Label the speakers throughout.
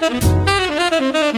Speaker 1: Thank you.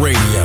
Speaker 2: Radio.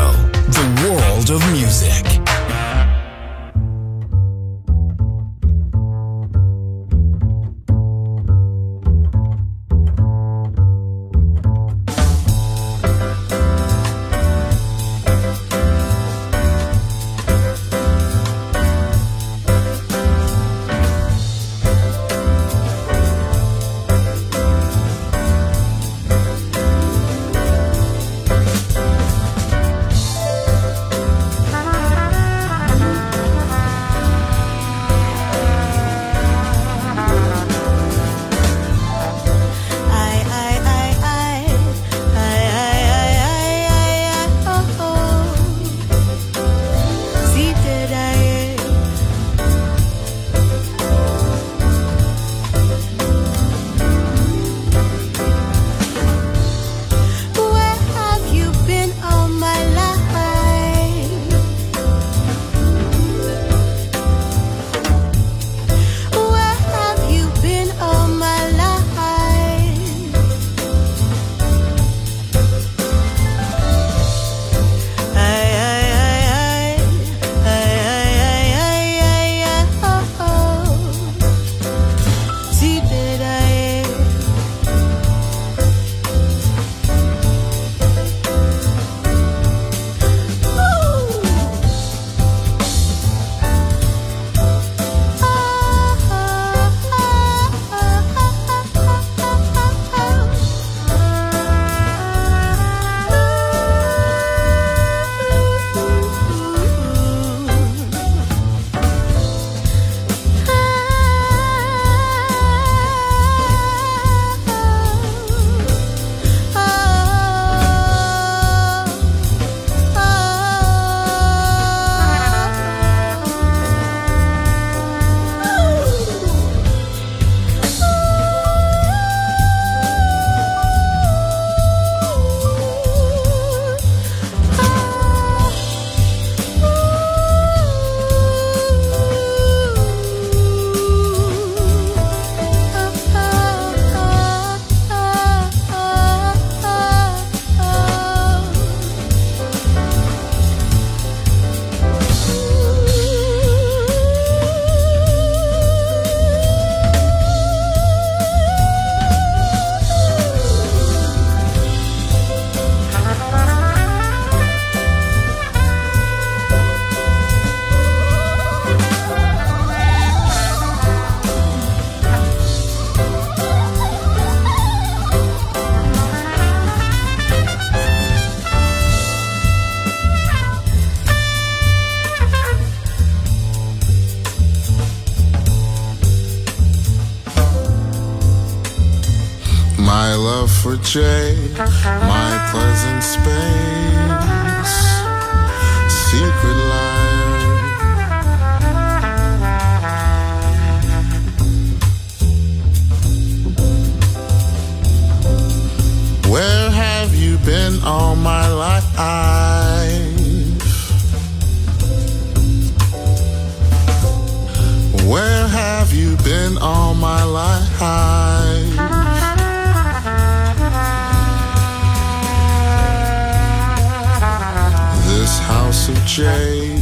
Speaker 3: shade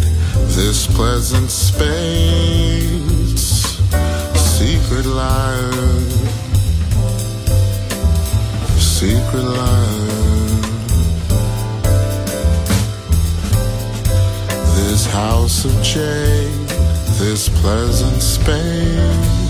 Speaker 3: this pleasant space, secret life, secret life. This house of jade, this pleasant space.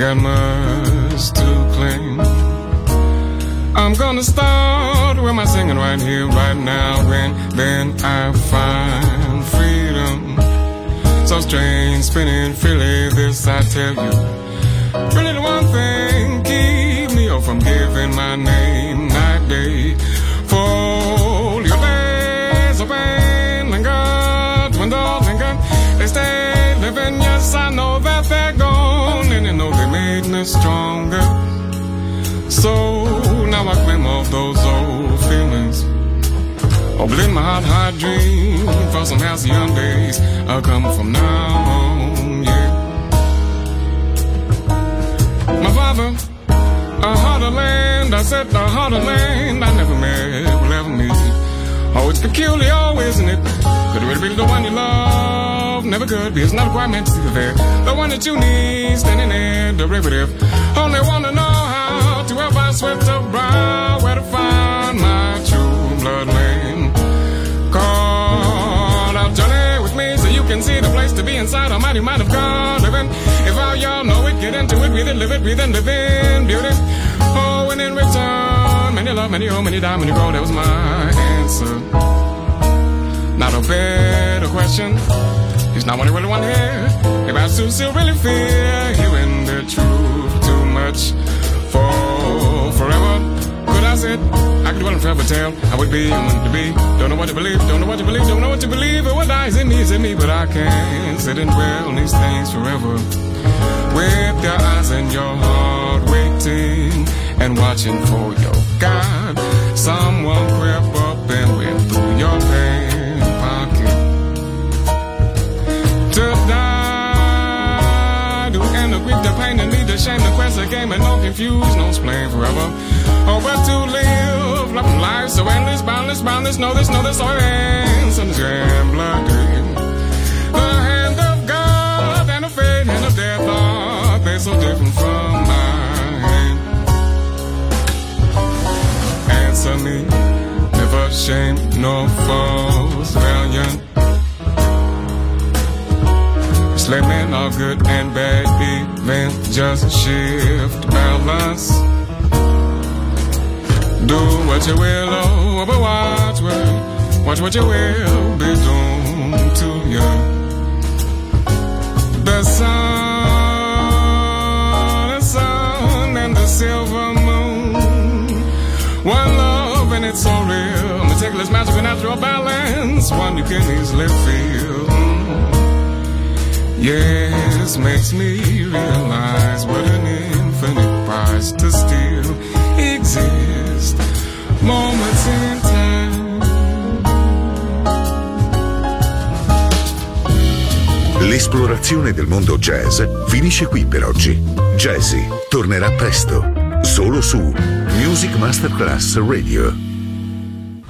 Speaker 4: Got much to claim. I'm gonna start with my singing right here, right now, and then I find freedom. So strange, spinning freely, this I tell you. Really the one thing keep me off from giving my name night day. Fold your days of pain, linger, dwindle, linger. They stay living, yes, I know that me stronger. So now I claim all those old feelings. Oh, blend my heart, hard dream for some halcyon days. I'll come from now on, yeah. My father, a harder land, I said a harder land I never met, will ever meet. Oh, it's peculiar, isn't it? Could it really be the one you love? Never could be, it's not quite meant to be there. The one that you need, standing there, derivative. Only wanna know how to ever sweat the brow, where to find my true bloodline. Call out Johnny with me so you can see the place to be inside a mighty mind of God living. If all y'all know it, get into it, breathe it, live it, breathe and live in beauty. Oh, and in return, many love, many owe, many die, many grow. That was my answer. Not a better question. He's not what I really want hear. If I still, still really fear hearing the truth too much for forever. Could I sit? I could dwell and forever tell I would be and want to be. Don't know what to believe, don't know what to believe, don't know what to believe. Or what lies in me is in me, but I can't sit and dwell on these things forever. With your eyes and your heart waiting and watching for your God. Someone crept up and went through your pain Do the pain and need the shame, the quest, the game, and no confuse, no explain forever. Oh, but to live, love life so endless, boundless, boundless, know this, know this, all ends grand blood dream. The hand of God and the fate and of death are they so different from mine. Answer me, never shame nor false valiant. Slave all good and bad, even just shift balance. Do what you will, oh, but watch what, watch what you will be doomed to you. The sun, the sun, and the silver moon. One love, and it's so real. Meticulous, magical, natural balance. One you can easily feel. Yes, makes me realize what an infinite price to still exist. Moments in time.
Speaker 1: L'esplorazione del mondo jazz finisce qui per oggi. Jazzy tornerà presto, solo su Music Masterclass Radio.